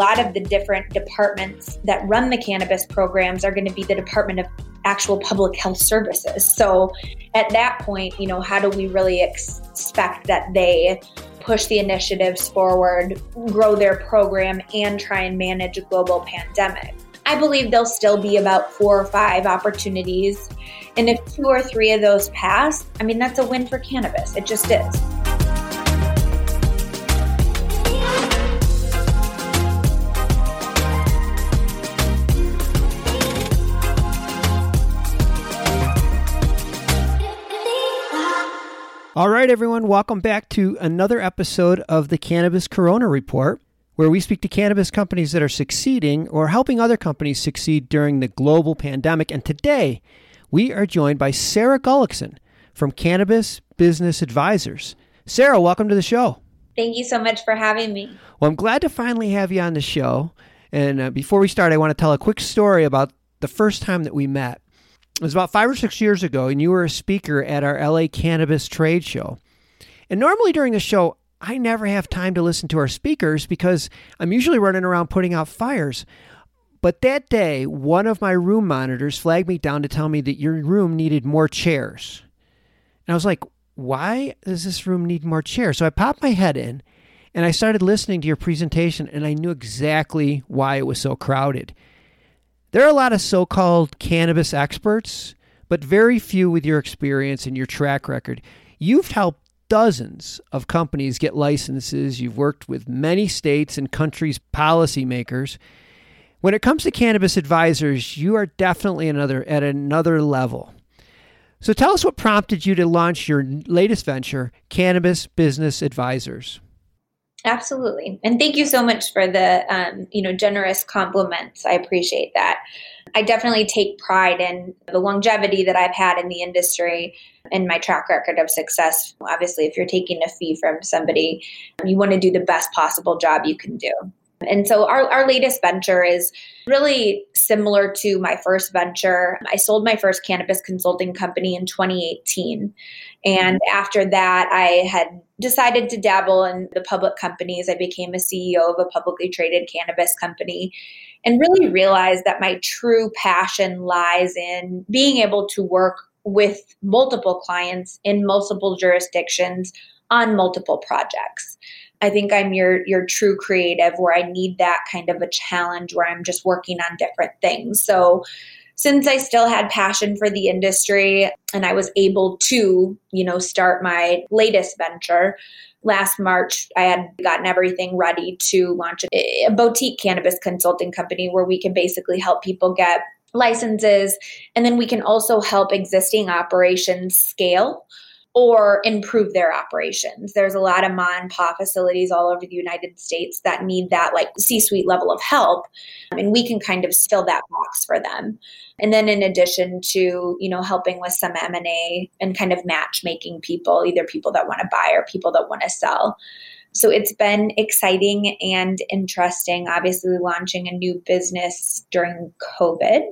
lot of the different departments that run the cannabis programs are going to be the Department of actual public health services. So at that point, you know, how do we really expect that they push the initiatives forward, grow their program, and try and manage a global pandemic? I believe there'll still be about four or five opportunities. And if two or three of those pass, I mean, that's a win for cannabis. It just is. All right, everyone, welcome back to another episode of the Cannabis Corona Report, where we speak to cannabis companies that are succeeding or helping other companies succeed during the global pandemic. And today, we are joined by Sarah Gullickson from Cannabis Business Advisors. Sarah, welcome to the show. Thank you so much for having me. Well, I'm glad to finally have you on the show. And uh, before we start, I want to tell a quick story about the first time that we met. It was about five or six years ago, and you were a speaker at our LA Cannabis Trade Show. And normally during the show, I never have time to listen to our speakers because I'm usually running around putting out fires. But that day, one of my room monitors flagged me down to tell me that your room needed more chairs. And I was like, why does this room need more chairs? So I popped my head in and I started listening to your presentation, and I knew exactly why it was so crowded. There are a lot of so called cannabis experts, but very few with your experience and your track record. You've helped dozens of companies get licenses. You've worked with many states and countries' policymakers. When it comes to cannabis advisors, you are definitely another at another level. So tell us what prompted you to launch your latest venture, Cannabis Business Advisors. Absolutely. And thank you so much for the um, you know generous compliments. I appreciate that. I definitely take pride in the longevity that I've had in the industry and my track record of success. Obviously, if you're taking a fee from somebody, you want to do the best possible job you can do. And so our, our latest venture is really similar to my first venture. I sold my first cannabis consulting company in 2018. And mm-hmm. after that, I had decided to dabble in the public companies. I became a CEO of a publicly traded cannabis company and really realized that my true passion lies in being able to work with multiple clients in multiple jurisdictions on multiple projects. I think I'm your your true creative where I need that kind of a challenge where I'm just working on different things. So since I still had passion for the industry and I was able to, you know, start my latest venture, last March, I had gotten everything ready to launch a, a boutique cannabis consulting company where we can basically help people get licenses and then we can also help existing operations scale or improve their operations. There's a lot of mom and pop facilities all over the United States that need that like C-suite level of help, and we can kind of fill that box for them. And then in addition to, you know, helping with some M&A and kind of matchmaking people, either people that want to buy or people that want to sell. So it's been exciting and interesting, obviously launching a new business during COVID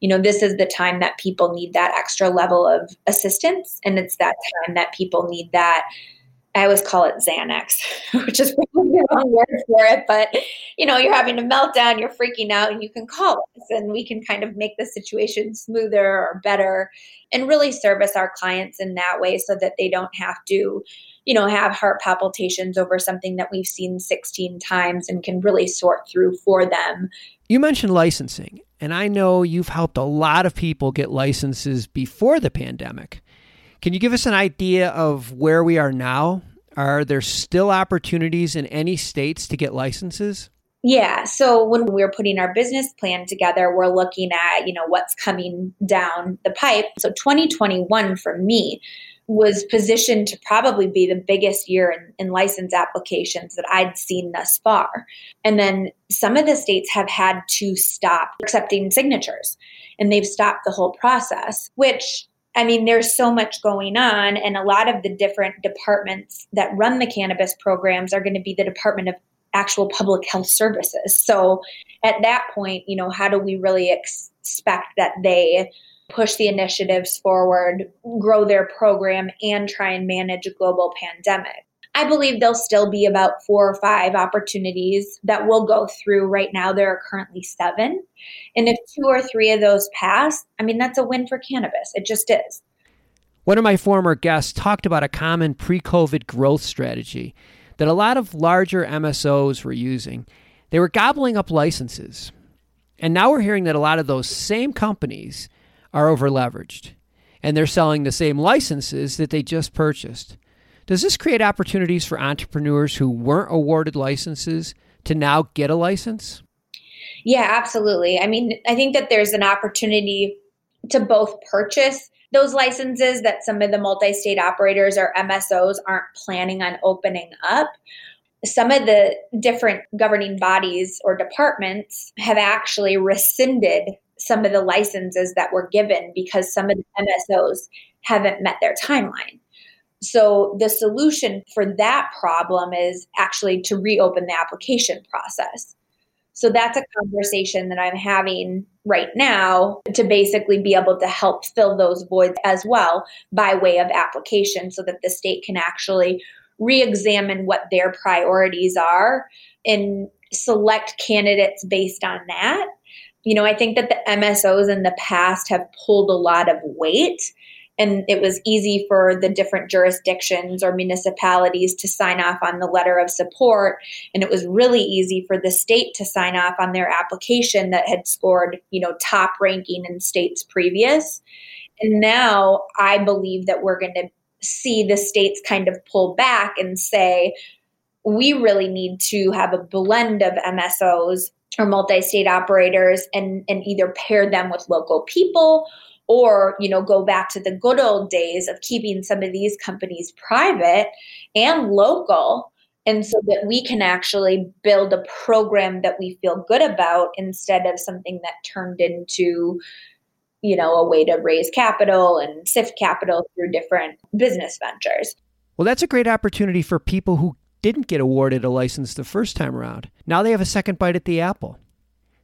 you know, this is the time that people need that extra level of assistance. And it's that time that people need that. I always call it Xanax, which is probably the wrong word for it. But, you know, you're having a meltdown, you're freaking out, and you can call us and we can kind of make the situation smoother or better and really service our clients in that way so that they don't have to, you know, have heart palpitations over something that we've seen 16 times and can really sort through for them. You mentioned licensing. And I know you've helped a lot of people get licenses before the pandemic. Can you give us an idea of where we are now? Are there still opportunities in any states to get licenses? Yeah. So when we're putting our business plan together, we're looking at, you know, what's coming down the pipe. So 2021 for me was positioned to probably be the biggest year in, in, license applications that I'd seen thus far. And then some of the states have had to stop accepting signatures and they've stopped the whole process, which I mean, there's so much going on, and a lot of the different departments that run the cannabis programs are going to be the Department of actual public health services. So at that point, you know, how do we really ex- expect that they push the initiatives forward, grow their program, and try and manage a global pandemic. I believe there'll still be about four or five opportunities that we'll go through. Right now, there are currently seven. And if two or three of those pass, I mean, that's a win for cannabis. It just is. One of my former guests talked about a common pre COVID growth strategy that a lot of larger MSOs were using. They were gobbling up licenses. And now we're hearing that a lot of those same companies are over leveraged and they're selling the same licenses that they just purchased. Does this create opportunities for entrepreneurs who weren't awarded licenses to now get a license? Yeah, absolutely. I mean, I think that there's an opportunity to both purchase those licenses that some of the multi state operators or MSOs aren't planning on opening up. Some of the different governing bodies or departments have actually rescinded some of the licenses that were given because some of the MSOs haven't met their timeline. So the solution for that problem is actually to reopen the application process. So that's a conversation that I'm having right now to basically be able to help fill those voids as well by way of application so that the state can actually re examine what their priorities are and select candidates based on that. You know, I think that the MSOs in the past have pulled a lot of weight and it was easy for the different jurisdictions or municipalities to sign off on the letter of support. And it was really easy for the state to sign off on their application that had scored you know top ranking in states previous. And now i believe that we're going to see the states kind of pull back and say we really need to have a blend of msos or multi-state operators and, and either pair them with local people or you know go back to the good old days of keeping some of these companies private and local and so that we can actually build a program that we feel good about instead of something that turned into you know a way to raise capital and sift capital through different business ventures. Well that's a great opportunity for people who didn't get awarded a license the first time around. Now they have a second bite at the apple.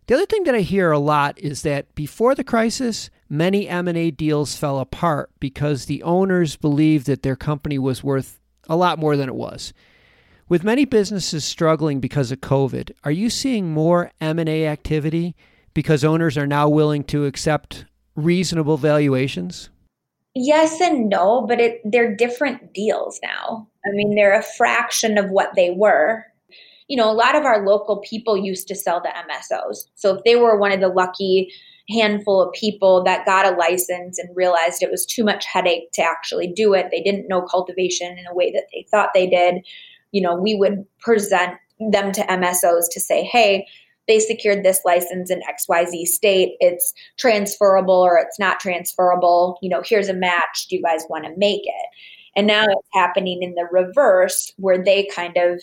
The other thing that I hear a lot is that before the crisis, many M&A deals fell apart because the owners believed that their company was worth a lot more than it was. With many businesses struggling because of COVID, are you seeing more M&A activity because owners are now willing to accept reasonable valuations? Yes and no, but it, they're different deals now. I mean, they're a fraction of what they were you know, a lot of our local people used to sell to MSOs. So if they were one of the lucky handful of people that got a license and realized it was too much headache to actually do it, they didn't know cultivation in a way that they thought they did, you know, we would present them to MSOs to say, hey, they secured this license in XYZ state. It's transferable or it's not transferable. You know, here's a match. Do you guys want to make it? And now it's happening in the reverse where they kind of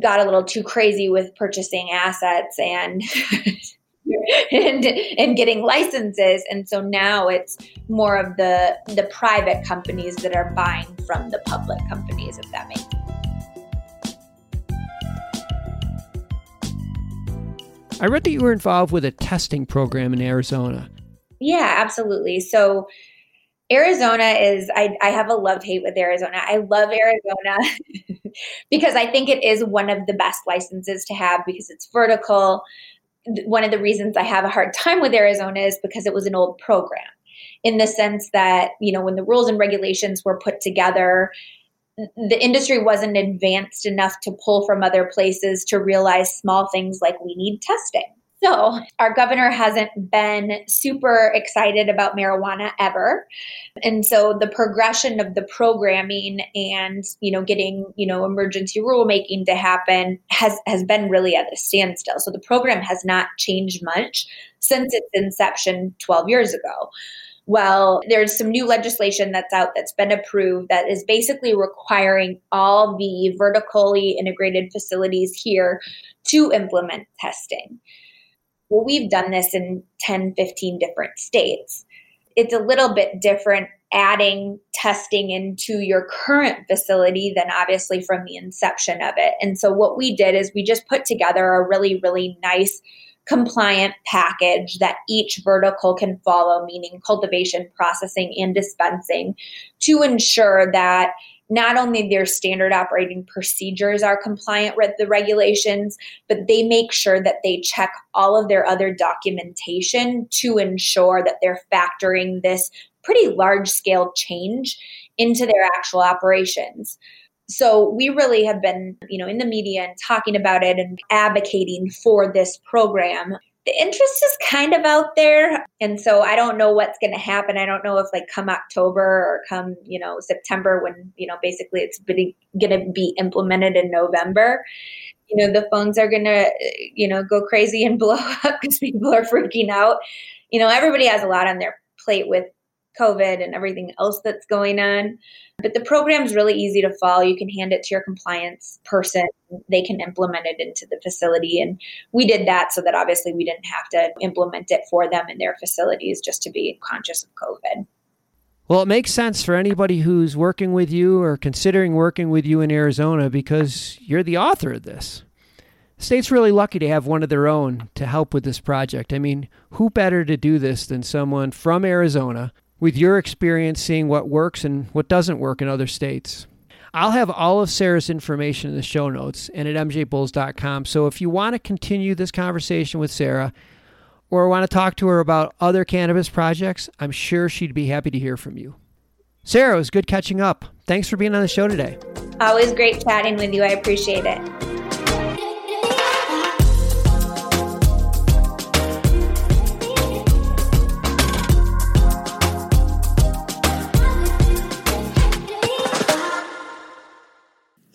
got a little too crazy with purchasing assets and and and getting licenses and so now it's more of the the private companies that are buying from the public companies if that makes sense I read that you were involved with a testing program in Arizona. Yeah, absolutely. So Arizona is, I, I have a love hate with Arizona. I love Arizona because I think it is one of the best licenses to have because it's vertical. One of the reasons I have a hard time with Arizona is because it was an old program in the sense that, you know, when the rules and regulations were put together, the industry wasn't advanced enough to pull from other places to realize small things like we need testing so, our governor hasn't been super excited about marijuana ever. And so the progression of the programming and, you know, getting, you know, emergency rulemaking to happen has has been really at a standstill. So the program has not changed much since its inception 12 years ago. Well, there's some new legislation that's out that's been approved that is basically requiring all the vertically integrated facilities here to implement testing well, we've done this in 10, 15 different states. It's a little bit different adding testing into your current facility than obviously from the inception of it. And so what we did is we just put together a really, really nice compliant package that each vertical can follow, meaning cultivation, processing, and dispensing, to ensure that not only their standard operating procedures are compliant with the regulations, but they make sure that they check all of their other documentation to ensure that they're factoring this pretty large scale change into their actual operations. So we really have been, you know, in the media and talking about it and advocating for this program the interest is kind of out there. And so i don't know what's going to happen. I don't know if like come october or come you know september when you know basically it's going to be implemented in november you know the phones are going to you know go crazy and blow up because people are freaking out. You know everybody has a lot on their plate with COVID and everything else that's going on. But the program is really easy to follow. You can hand it to your compliance person. They can implement it into the facility. And we did that so that obviously we didn't have to implement it for them in their facilities just to be conscious of COVID. Well, it makes sense for anybody who's working with you or considering working with you in Arizona because you're the author of this. The state's really lucky to have one of their own to help with this project. I mean, who better to do this than someone from Arizona with your experience seeing what works and what doesn't work in other states. I'll have all of Sarah's information in the show notes and at mjbulls.com. So if you want to continue this conversation with Sarah or want to talk to her about other cannabis projects, I'm sure she'd be happy to hear from you. Sarah, it was good catching up. Thanks for being on the show today. Always great chatting with you. I appreciate it.